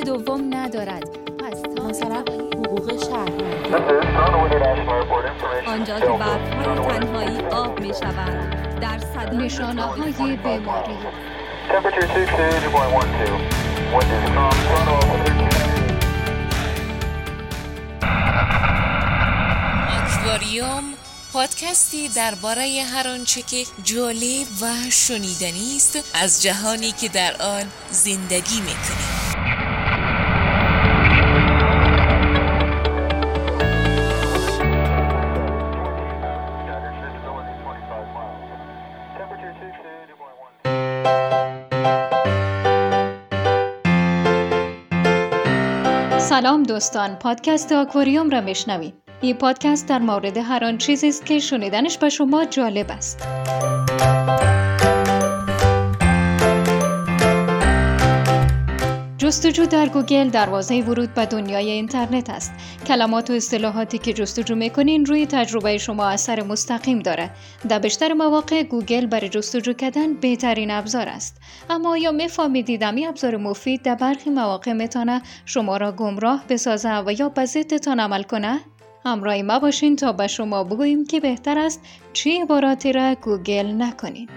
دوم ندارد. پس مثلا حقوق شهروندی آنجا که برفهای تنهایی آب می شوند در صدا نشانه های بیماری آکواریوم پادکستی درباره هر آنچه که جالب و شنیدنی است از جهانی که در آن زندگی می‌کنیم سلام دوستان پادکست آکواریوم را میشنوید. این پادکست در مورد هر آن چیزی است که شنیدنش به شما جالب است. جستجو در گوگل دروازه ورود به دنیای اینترنت است. کلمات و اصطلاحاتی که جستجو می‌کنین روی تجربه شما اثر مستقیم داره. در بیشتر مواقع گوگل برای جستجو کردن بهترین ابزار است. اما آیا میفهمیدید این ابزار مفید در برخی مواقع می‌تونه شما را گمراه بسازه و یا به ضدتان عمل کنه؟ همراه ما باشین تا به شما بگوییم که بهتر است چه عباراتی را گوگل نکنید.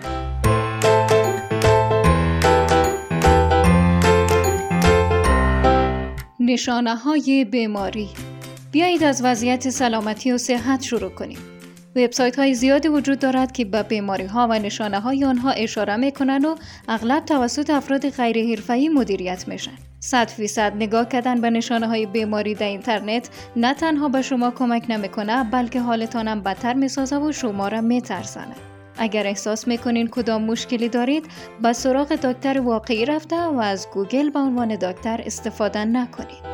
نشانه های بیماری بیایید از وضعیت سلامتی و صحت شروع کنیم. وبسایت های زیادی وجود دارد که به بیماری ها و نشانه های آنها اشاره می کنند و اغلب توسط افراد غیر حرفه‌ای مدیریت میشن. صد فیصد نگاه کردن به نشانه های بیماری در اینترنت نه تنها به شما کمک نمی‌کنه بلکه حالتان هم بدتر می‌سازه و شما را میترسانه. اگر احساس می‌کنین کدام مشکلی دارید به سراغ دکتر واقعی رفته و از گوگل به عنوان دکتر استفاده نکنید.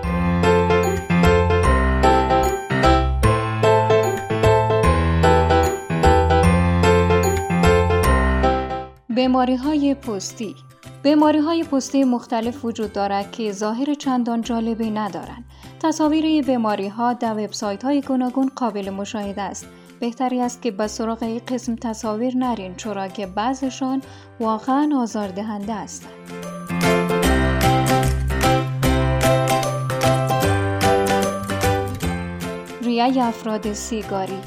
بیماری های پوستی بیماری های پوستی مختلف وجود دارد که ظاهر چندان جالبی ندارند. تصاویر بیماری ها در وبسایت های گوناگون قابل مشاهده است بهتری است که به سراغ این قسم تصاویر نرین چرا که بعضشان واقعا آزاردهنده هستند. ریای افراد سیگاری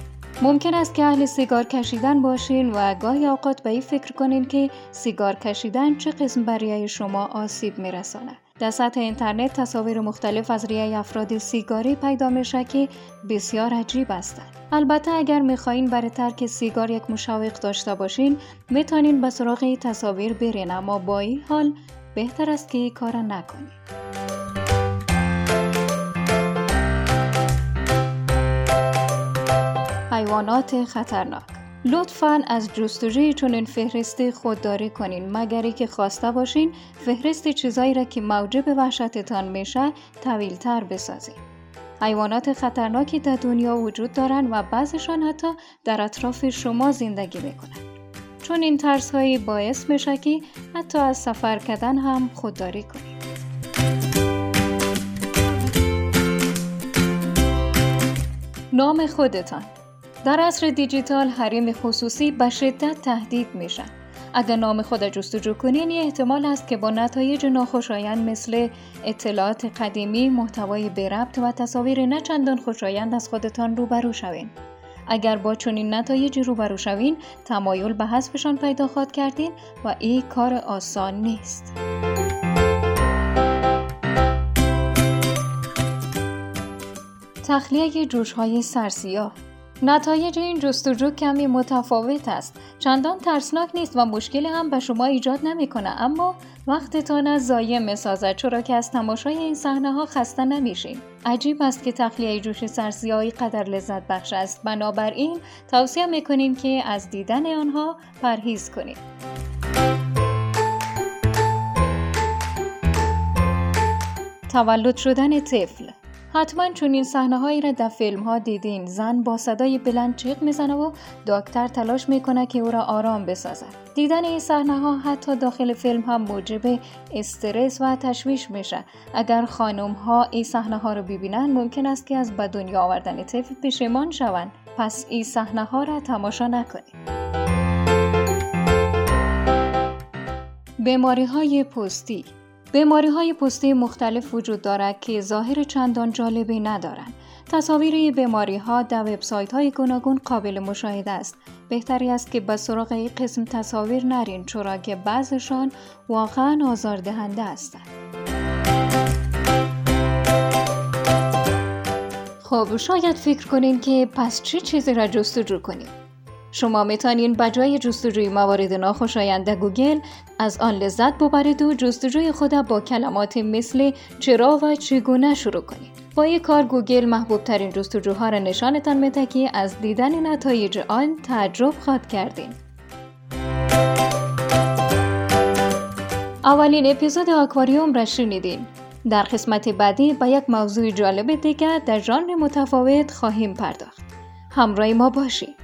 ممکن است که اهل سیگار کشیدن باشین و گاهی اوقات به این فکر کنین که سیگار کشیدن چه قسم برای شما آسیب میرسانه. در سطح اینترنت تصاویر مختلف از ریای افراد سیگاری پیدا میشه که بسیار عجیب هستند. البته اگر می‌خواین برای ترک سیگار یک مشوق داشته باشین می‌تونین به سراغ تصاویر برین اما با این حال بهتر است که این کار نکنید. حیوانات خطرناک لطفا از جستجوی چنین فهرستی خودداری کنین. مگری که خواسته باشین فهرست چیزایی را که موجب وحشتتان میشه طویلتر بسازین. حیوانات خطرناکی در دنیا وجود دارند و بعضشان حتی در اطراف شما زندگی می‌کنند چون این ترس هایی باعث میشه که حتی از سفر کردن هم خودداری کنید نام خودتان. در عصر دیجیتال حریم خصوصی به شدت تهدید میشن. اگر نام خود جستجو کنین یه احتمال است که با نتایج ناخوشایند مثل اطلاعات قدیمی، محتوای بربط و تصاویر نه چندان خوشایند از خودتان روبرو شوین. اگر با چنین نتایجی روبرو شوین، تمایل به حذفشان پیدا خواهد کردین و این کار آسان نیست. تخلیه جوش های سرسیاه نتایج این جستجو کمی متفاوت است. چندان ترسناک نیست و مشکلی هم به شما ایجاد نمی‌کنه اما وقتتان از ضایع می‌سازد. چرا که از تماشای این صحنه ها خسته نمیشین. عجیب است که تخلیه جوش سرسیاهی قدر لذت بخش است. بنابراین توصیه می‌کنیم که از دیدن آنها پرهیز کنید. تولد شدن طفل. حتما چون این صحنه هایی را در فیلم ها دیدین. زن با صدای بلند جیغ می‌زنه و دکتر تلاش می‌کنه که او را آرام بسازد. دیدن این صحنه ها حتی داخل فیلم هم موجب استرس و تشویش میشه. اگر خانم ها این صحنه ها رو ببینن ممکن است که از به دنیا آوردن طفل پشیمان شوند. پس این صحنه ها را تماشا نکنید. بیماری های پوستی بیماری های پوستی مختلف وجود دارد که ظاهر چندان جالبی ندارند. تصاویر بیماری ها در وبسایت های گوناگون قابل مشاهده است. بهتری است که به سراغ این قسم تصاویر نرین چرا که بعضشان واقعا آزاردهنده هستند. خب شاید فکر کنین که پس چه چیزی را جستجو کنیم؟ شما می‌تونین به جای جستجوی موارد ناخوشایند گوگل از آن لذت ببرید و جستجوی خود با کلمات مثل چرا و چگونه شروع کنید. با یک کار گوگل محبوب ترین جستجوها را نشانتان میده که از دیدن نتایج آن تعجب خواد کردین. اولین اپیزود آکواریوم را شنیدین. در قسمت بعدی با یک موضوع جالب دیگر در ژانر متفاوت خواهیم پرداخت. همراه ما باشید.